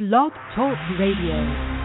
Blog Talk Radio.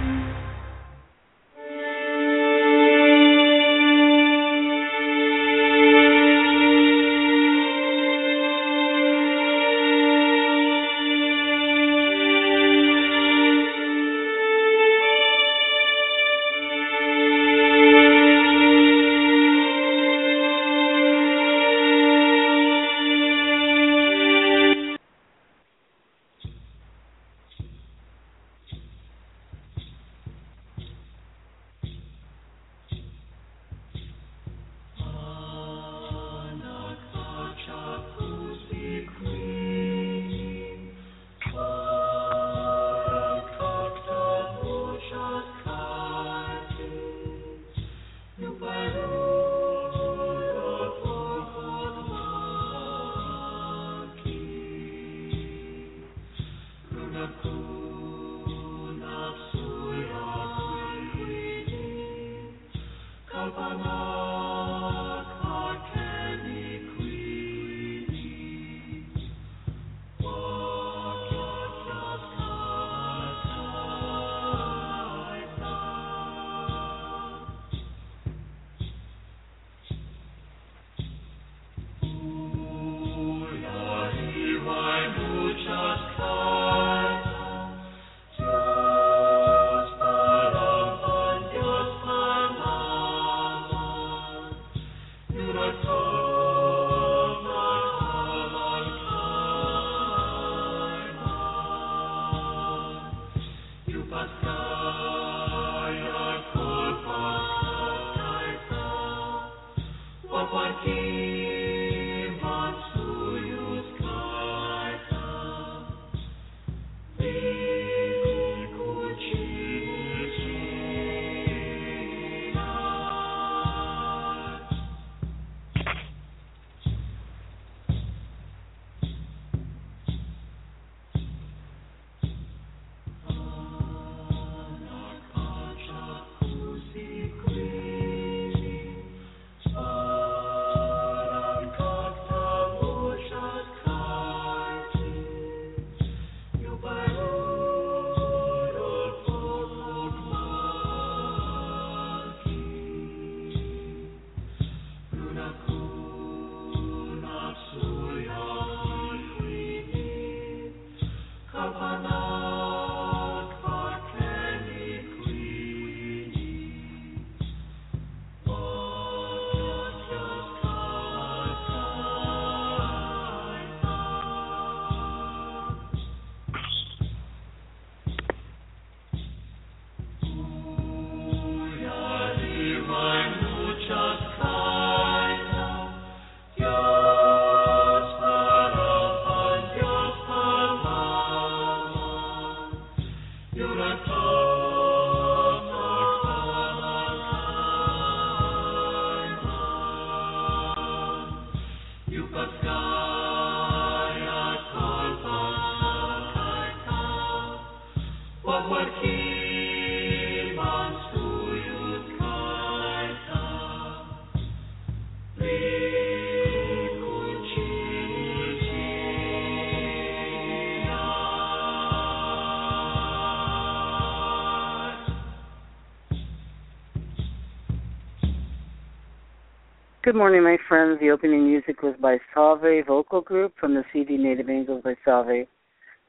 Good morning, my friends. The opening music was by Salve Vocal Group from the CD Native Angels by Salve.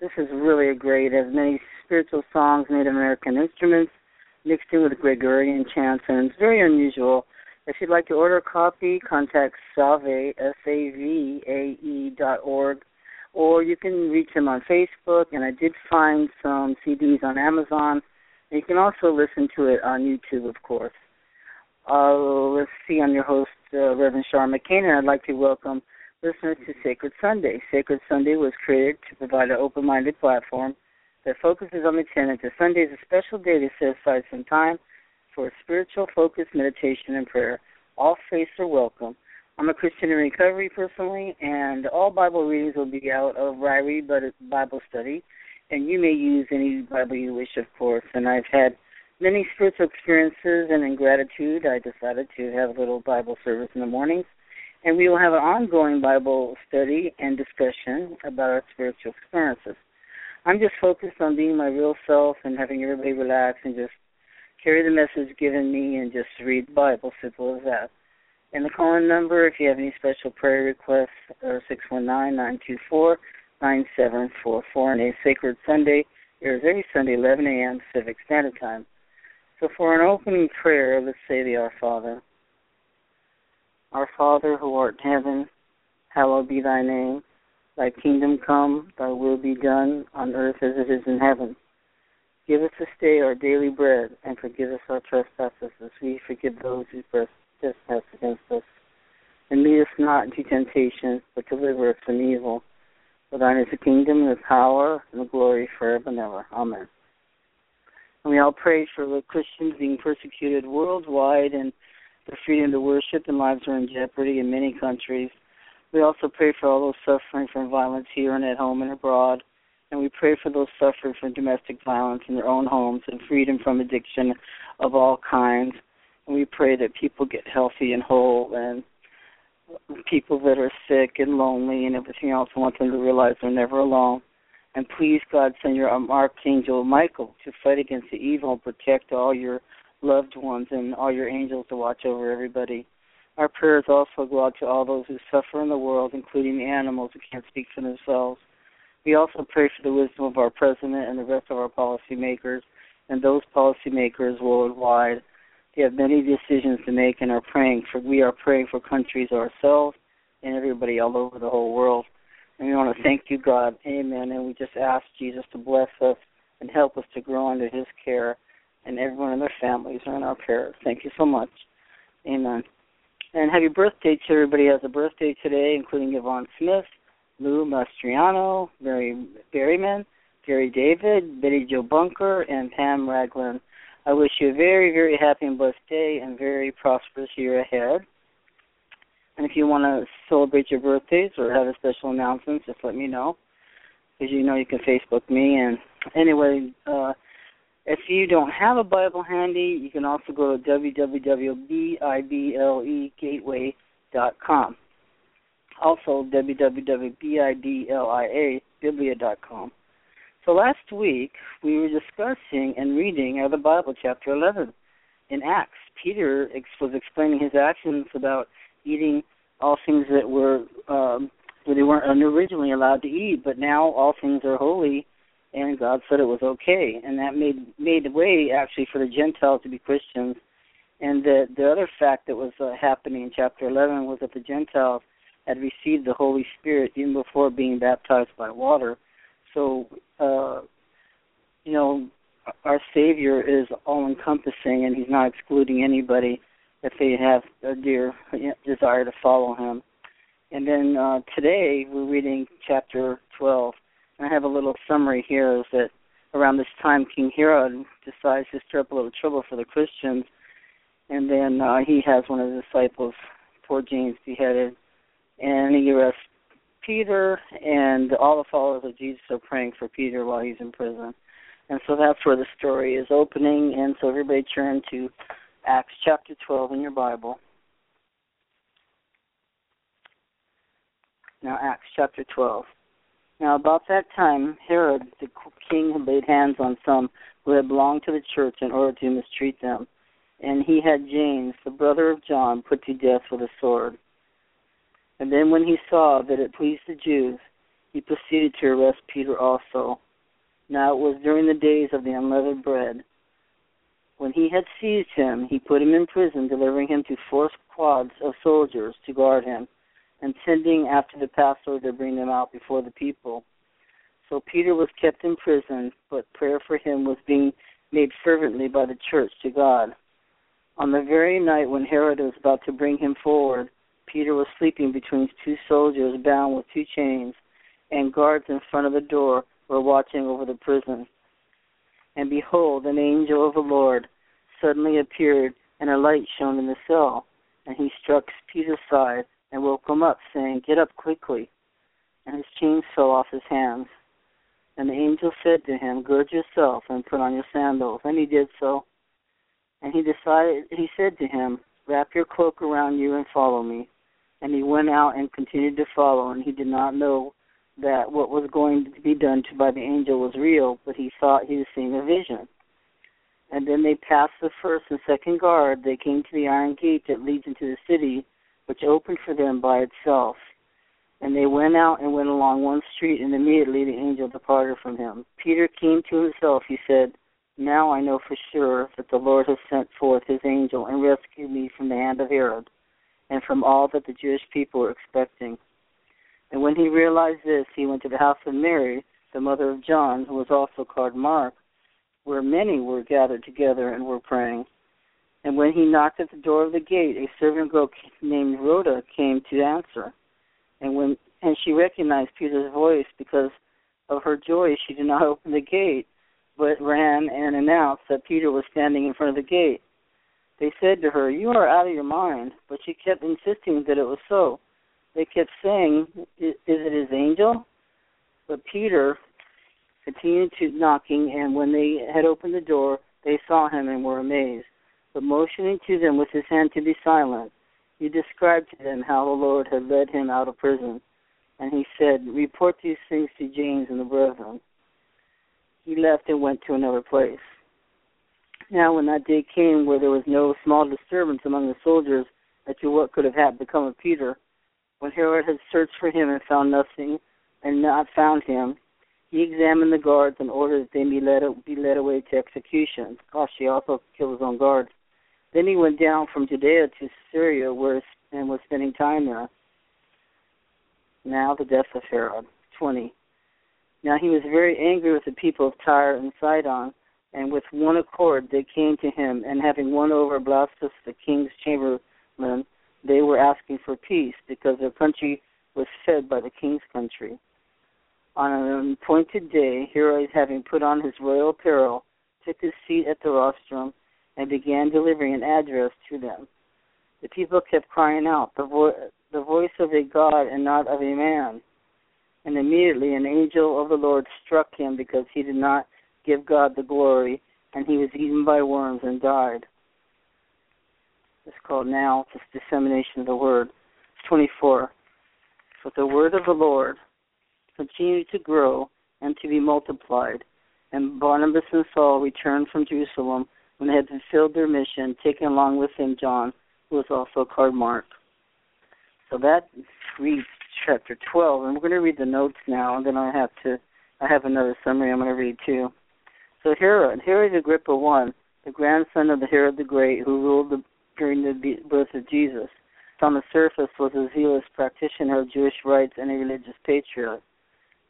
This is really a great, as many spiritual songs, Native American instruments, mixed in with Gregorian chants, and it's very unusual. If you'd like to order a copy, contact Salve, S-A-V-A-E dot org, or you can reach them on Facebook, and I did find some CDs on Amazon. And you can also listen to it on YouTube, of course. Uh, let's see, I'm your host, uh, Reverend Sean McCain, and I'd like to welcome listeners to Sacred Sunday. Sacred Sunday was created to provide an open minded platform that focuses on the tenet that Sunday is a special day to set aside some time for spiritual focus, meditation, and prayer. All faiths are welcome. I'm a Christian in recovery personally, and all Bible readings will be out of Ryrie but Bible Study, and you may use any Bible you wish, of course. And I've had many spiritual experiences, and in gratitude, I decided to have a little Bible service in the mornings. And we will have an ongoing Bible study and discussion about our spiritual experiences. I'm just focused on being my real self and having everybody relax and just carry the message given me and just read the Bible. Simple as that. And the call-in number, if you have any special prayer requests, are six one nine nine two four nine seven four four. And a Sacred Sunday airs every Sunday, 11 a.m. Pacific Standard Time. So for an opening prayer, let's say the Our Father. Our Father who art in heaven, hallowed be thy name. Thy kingdom come, thy will be done on earth as it is in heaven. Give us this day our daily bread, and forgive us our trespasses as we forgive those who trespass against us. And lead us not into temptation, but deliver us from evil. For thine is the kingdom, and the power, and the glory forever and ever. Amen. And we all pray for the Christians being persecuted worldwide and their freedom to worship and lives are in jeopardy in many countries. We also pray for all those suffering from violence here and at home and abroad. And we pray for those suffering from domestic violence in their own homes and freedom from addiction of all kinds. And we pray that people get healthy and whole and people that are sick and lonely and everything else. Want them to realize they're never alone. And please, God, send your um, Archangel Michael to fight against the evil and protect all your loved ones and all your angels to watch over everybody. Our prayers also go out to all those who suffer in the world, including the animals who can't speak for themselves. We also pray for the wisdom of our president and the rest of our policymakers and those policymakers worldwide. They have many decisions to make and are praying for we are praying for countries ourselves and everybody all over the whole world. And we want to thank you, God. Amen. And we just ask Jesus to bless us and help us to grow under his care. And everyone and their families are in our prayers. Thank you so much. Amen. And happy birthday to everybody who has a birthday today, including Yvonne Smith, Lou Mastriano, Mary Berryman, Gary David, Betty Joe Bunker, and Pam Ragland. I wish you a very, very happy and blessed day and very prosperous year ahead. And if you want to celebrate your birthdays or have a special announcement, just let me know. Because you know, you can Facebook me. And anyway, uh, if you don't have a Bible handy, you can also go to www.biblegateway.com. Also, www.biblia.com. So last week, we were discussing and reading out of the Bible, chapter 11. In Acts, Peter was explaining his actions about eating all things that were um, where they weren't originally allowed to eat, but now all things are holy, and God said it was okay, and that made made way actually for the Gentiles to be Christians. And the the other fact that was uh, happening in chapter 11 was that the Gentiles had received the Holy Spirit even before being baptized by water. So, uh, you know, our Savior is all encompassing, and He's not excluding anybody if they have a dear desire to follow him. And then uh, today we're reading chapter 12. And I have a little summary here is that around this time King Herod decides to stir up a little trouble for the Christians. And then uh, he has one of the disciples, poor James, beheaded. And he arrests Peter, and all the followers of Jesus are praying for Peter while he's in prison. And so that's where the story is opening. And so everybody turn to Acts chapter 12 in your Bible. Now, Acts chapter 12. Now, about that time, Herod the king had laid hands on some who had belonged to the church in order to mistreat them. And he had James, the brother of John, put to death with a sword. And then, when he saw that it pleased the Jews, he proceeded to arrest Peter also. Now, it was during the days of the unleavened bread he had seized him, he put him in prison, delivering him to four squads of soldiers to guard him, and sending after the Passover to bring them out before the people. So Peter was kept in prison, but prayer for him was being made fervently by the church to God. On the very night when Herod was about to bring him forward, Peter was sleeping between two soldiers bound with two chains, and guards in front of the door were watching over the prison. And behold, an angel of the Lord suddenly appeared, and a light shone in the cell. And he struck Peter's side and woke him up, saying, Get up quickly. And his chains fell off his hands. And the angel said to him, Gird yourself and put on your sandals. And he did so. And he decided he said to him, Wrap your cloak around you and follow me. And he went out and continued to follow, and he did not know that what was going to be done to by the angel was real, but he thought he was seeing a vision. And then they passed the first and second guard. They came to the iron gate that leads into the city, which opened for them by itself. And they went out and went along one street, and immediately the angel departed from him. Peter came to himself. He said, Now I know for sure that the Lord has sent forth his angel and rescued me from the hand of Herod and from all that the Jewish people were expecting. And when he realized this, he went to the house of Mary, the mother of John, who was also called Mark, where many were gathered together and were praying. And when he knocked at the door of the gate, a servant girl named Rhoda came to answer. And when and she recognized Peter's voice because of her joy, she did not open the gate, but ran and announced that Peter was standing in front of the gate. They said to her, You are out of your mind. But she kept insisting that it was so. They kept saying, Is it his angel? But Peter continued to knocking, and when they had opened the door, they saw him and were amazed. But motioning to them with his hand to be silent, he described to them how the Lord had led him out of prison. And he said, Report these things to James and the brethren. He left and went to another place. Now, when that day came where there was no small disturbance among the soldiers as to what could have become of Peter, when Herod had searched for him and found nothing, and not found him, he examined the guards and ordered that they be led, be led away to execution. Gosh, he also killed his own guards. Then he went down from Judea to Syria where, and was spending time there. Now the death of Herod. 20. Now he was very angry with the people of Tyre and Sidon, and with one accord they came to him, and having won over Blastus the king's chamberlain, they were asking for peace, because their country was fed by the king's country. On an appointed day, Herod, having put on his royal apparel, took his seat at the rostrum and began delivering an address to them. The people kept crying out, the, vo- the voice of a God and not of a man. And immediately an angel of the Lord struck him because he did not give God the glory, and he was eaten by worms and died. It's called now this dissemination of the word. 24. But the word of the Lord continued to grow and to be multiplied. And Barnabas and Saul returned from Jerusalem when they had fulfilled their mission, taking along with them John, who was also called Mark. So that reads chapter 12, and we're going to read the notes now, and then I have to, I have another summary I'm going to read too. So Herod, Herod Agrippa I, the grandson of the Herod the Great, who ruled the, during the birth of Jesus, on the surface was a zealous practitioner of Jewish rites and a religious patriot.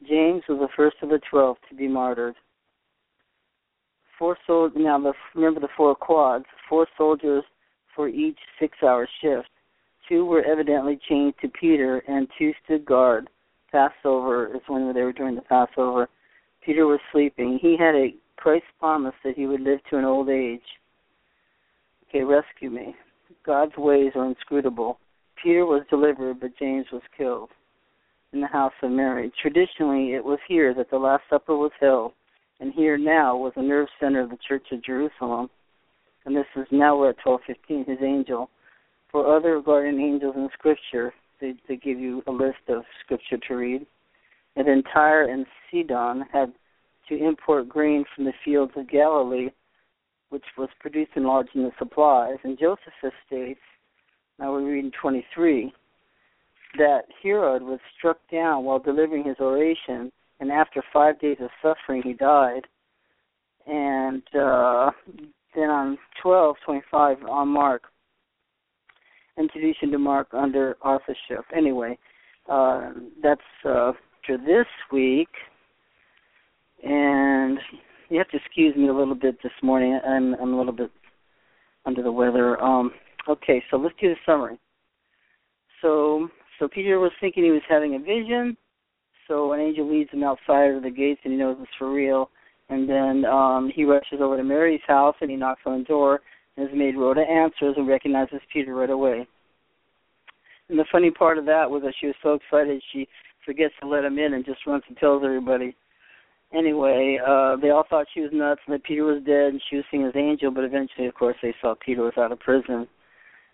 James was the first of the twelve to be martyred. Four soldiers. Now, the, remember the four quads. Four soldiers for each six-hour shift. Two were evidently chained to Peter, and two stood guard. Passover is when they were doing the Passover. Peter was sleeping. He had a Christ promise that he would live to an old age. Okay, rescue me. God's ways are inscrutable. Peter was delivered, but James was killed in the house of Mary. Traditionally, it was here that the Last Supper was held, and here now was the nerve center of the Church of Jerusalem. And this is now we're at 1215, his angel. For other guardian angels in Scripture, they, they give you a list of Scripture to read. And then Tyre and Sidon had to import grain from the fields of Galilee, which was produced in large in the supplies. And Josephus states, now we're reading 23, that Herod was struck down while delivering his oration, and after five days of suffering, he died. And uh, then on 1225 on Mark, introduction to Mark under authorship. Anyway, uh, that's uh, for this week. And you have to excuse me a little bit this morning. I'm I'm a little bit under the weather. Um, okay, so let's do the summary. So so Peter was thinking he was having a vision. So an angel leads him outside of the gates, and he knows it's for real. And then um, he rushes over to Mary's house, and he knocks on the door. And his maid Rhoda answers and recognizes Peter right away. And the funny part of that was that she was so excited she forgets to let him in and just runs and tells everybody anyway, uh, they all thought she was nuts and that Peter was dead and she was seeing his angel, but eventually, of course, they saw Peter was out of prison.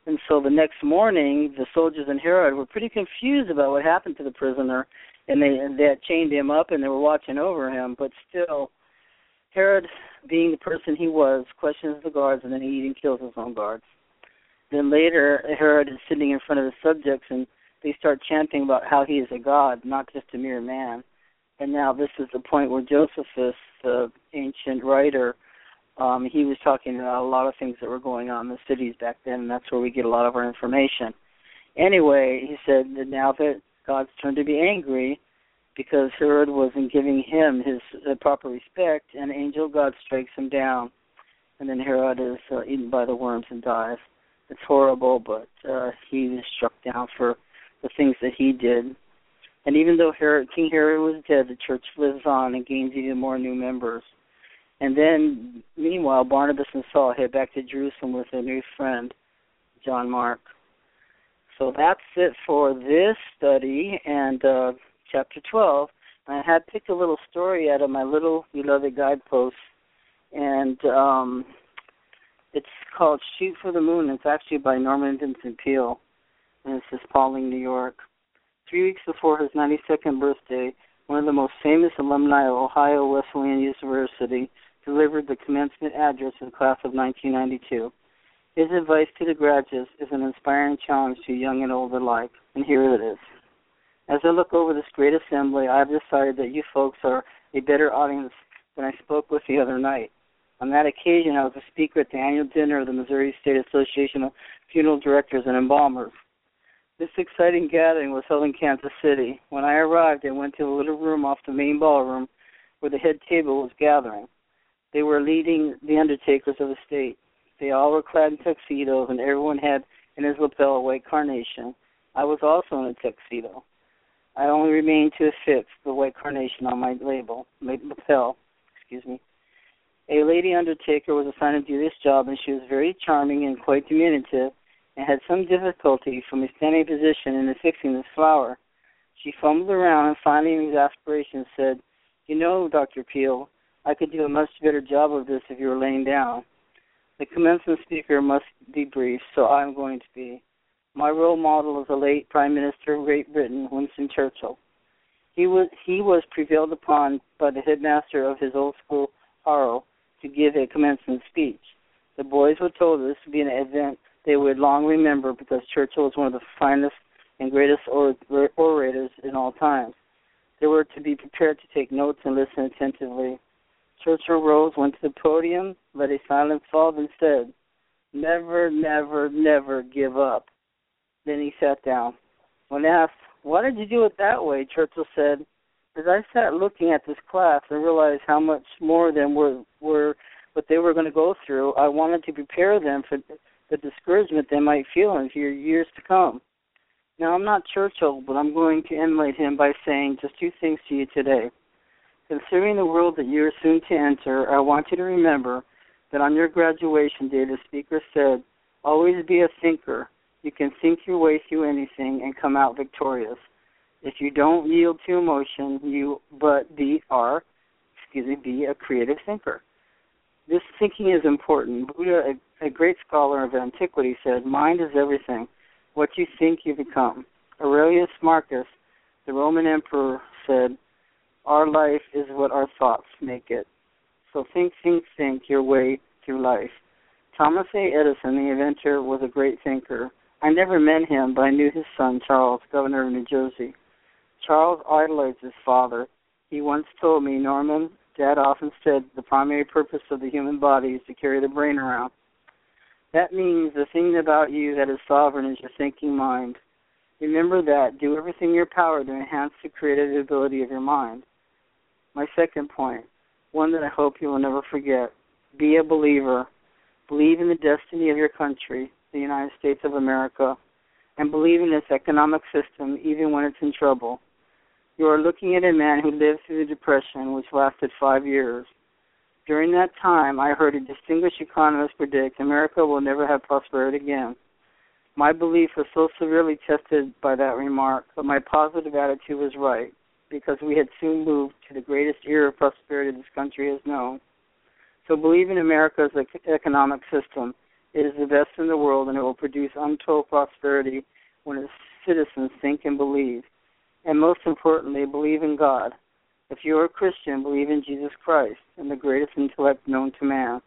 And so the next morning, the soldiers and Herod were pretty confused about what happened to the prisoner, and they they had chained him up and they were watching over him, but still, Herod, being the person he was, questions the guards and then he even kills his own guards. Then later, Herod is sitting in front of the subjects and they start chanting about how he is a god, not just a mere man. And now this is the point where Josephus, the ancient writer, um, he was talking about a lot of things that were going on in the cities back then, and that's where we get a lot of our information. Anyway, he said that now that God's turned to be angry because Herod wasn't giving him his uh, proper respect, an angel God strikes him down, and then Herod is uh, eaten by the worms and dies. It's horrible, but uh, he was struck down for the things that he did. And even though Herod, King Herod was dead, the church lives on and gains even more new members. And then, meanwhile, Barnabas and Saul head back to Jerusalem with their new friend, John Mark. So that's it for this study and uh, chapter 12. I had picked a little story out of my little beloved guidepost, and um, it's called Shoot for the Moon. It's actually by Norman Vincent Peale, and it's just Pawling, New York. Three weeks before his 92nd birthday, one of the most famous alumni of Ohio Wesleyan University delivered the commencement address in class of 1992. His advice to the graduates is an inspiring challenge to young and old alike, and here it is. As I look over this great assembly, I have decided that you folks are a better audience than I spoke with the other night. On that occasion, I was a speaker at the annual dinner of the Missouri State Association of Funeral Directors and Embalmers. This exciting gathering was held in Kansas City. When I arrived, I went to a little room off the main ballroom where the head table was gathering. They were leading the undertakers of the state. They all were clad in tuxedos, and everyone had in his lapel a white carnation. I was also in a tuxedo. I only remained to affix the white carnation on my label, my lapel. Excuse me. A lady undertaker was assigned to do this job, and she was very charming and quite diminutive, and had some difficulty from a standing position in affixing this flower. She fumbled around and finally, in exasperation, said, "You know, Doctor Peale, I could do a much better job of this if you were laying down. The commencement speaker must be brief, so I'm going to be. My role model is the late Prime Minister of Great Britain, Winston Churchill. He was he was prevailed upon by the headmaster of his old school, Harrow, to give a commencement speech. The boys were told this would be an event they would long remember because Churchill was one of the finest and greatest orators in all times. They were to be prepared to take notes and listen attentively. Churchill rose, went to the podium, let a silence fall, and said, Never, never, never give up. Then he sat down. When asked, Why did you do it that way? Churchill said, As I sat looking at this class and realized how much more than were, were what they were going to go through, I wanted to prepare them for the discouragement they might feel in years to come. Now, I'm not Churchill, but I'm going to emulate him by saying just two things to you today. Considering the world that you are soon to enter, I want you to remember that on your graduation day, the speaker said, Always be a thinker. You can think your way through anything and come out victorious. If you don't yield to emotion, you but be are, excuse me, be a creative thinker. This thinking is important. Buddha, a, a great scholar of antiquity, said, "Mind is everything. What you think, you become." Aurelius Marcus, the Roman emperor, said, our life is what our thoughts make it. So think, think, think your way through life. Thomas A. Edison, the inventor, was a great thinker. I never met him, but I knew his son, Charles, governor of New Jersey. Charles idolized his father. He once told me, Norman, Dad often said the primary purpose of the human body is to carry the brain around. That means the thing about you that is sovereign is your thinking mind. Remember that. Do everything in your power to enhance the creative ability of your mind. My second point, one that I hope you will never forget be a believer. Believe in the destiny of your country, the United States of America, and believe in its economic system even when it's in trouble. You are looking at a man who lived through the Depression, which lasted five years. During that time, I heard a distinguished economist predict America will never have prosperity again. My belief was so severely tested by that remark, but my positive attitude was right because we had soon moved to the greatest era of prosperity this country has known. So believe in America's economic system. It is the best in the world and it will produce untold prosperity when its citizens think and believe. And most importantly, believe in God. If you're a Christian, believe in Jesus Christ and the greatest intellect known to man.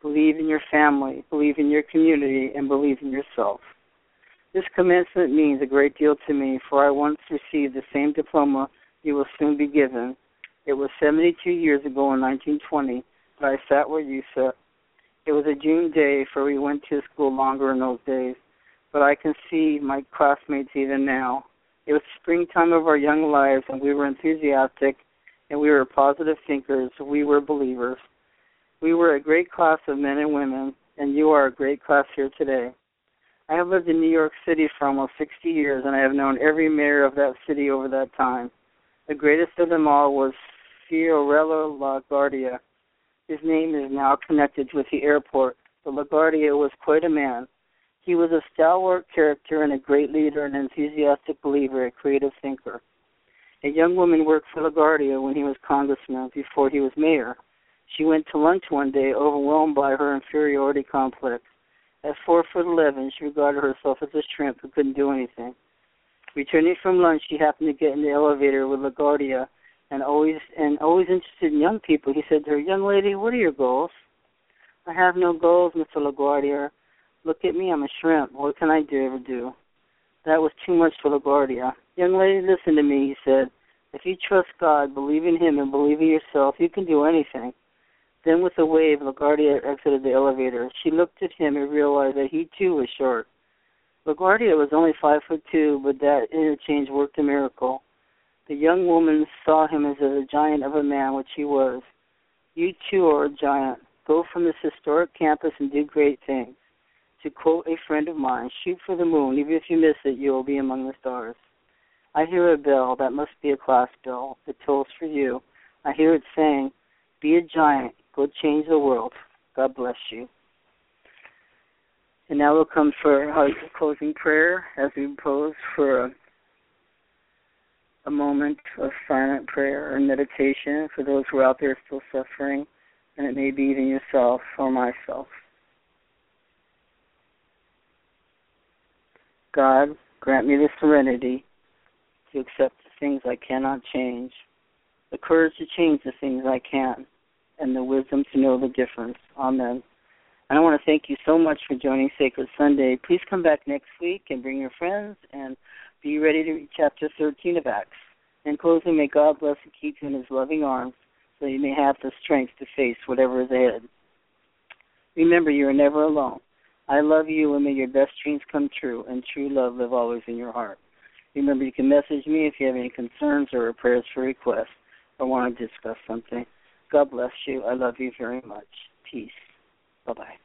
Believe in your family, believe in your community, and believe in yourself. This commencement means a great deal to me, for I once received the same diploma you will soon be given. It was 72 years ago in 1920 that I sat where you sat. It was a June day, for we went to school longer in those days, but I can see my classmates even now. It was springtime of our young lives, and we were enthusiastic, and we were positive thinkers. We were believers. We were a great class of men and women, and you are a great class here today. I have lived in New York City for almost 60 years, and I have known every mayor of that city over that time. The greatest of them all was Fiorello LaGuardia. His name is now connected with the airport, but LaGuardia was quite a man. He was a stalwart character and a great leader, an enthusiastic believer, a creative thinker. A young woman worked for LaGuardia when he was congressman before he was mayor. She went to lunch one day, overwhelmed by her inferiority complex. At four foot eleven, she regarded herself as a shrimp who couldn't do anything. Returning from lunch, she happened to get in the elevator with LaGuardia, and always and always interested in young people. He said to her, "Young lady, what are your goals?" "I have no goals, Mr. LaGuardia. Look at me, I'm a shrimp. What can I do ever do?" That was too much for LaGuardia. "Young lady, listen to me," he said. "If you trust God, believe in Him, and believe in yourself, you can do anything." Then, with a wave, LaGuardia exited the elevator. She looked at him and realized that he too was short. LaGuardia was only five foot two, but that interchange worked a miracle. The young woman saw him as a giant of a man, which he was. You too are a giant. Go from this historic campus and do great things. To quote a friend of mine, shoot for the moon. Even if you miss it, you will be among the stars. I hear a bell. That must be a class bell. It tolls for you. I hear it saying, Be a giant. Go change the world. God bless you. And now we'll come for our closing prayer as we pose for a, a moment of silent prayer and meditation for those who are out there still suffering, and it may be even yourself or myself. God, grant me the serenity to accept the things I cannot change, the courage to change the things I can, and the wisdom to know the difference. Amen. And I want to thank you so much for joining Sacred Sunday. Please come back next week and bring your friends and be ready to read chapter 13 of Acts. In closing, may God bless and keep you in his loving arms so you may have the strength to face whatever is ahead. Remember, you are never alone. I love you and may your best dreams come true and true love live always in your heart. Remember, you can message me if you have any concerns or prayers for requests or want to discuss something. God bless you. I love you very much. Peace. Bye bye.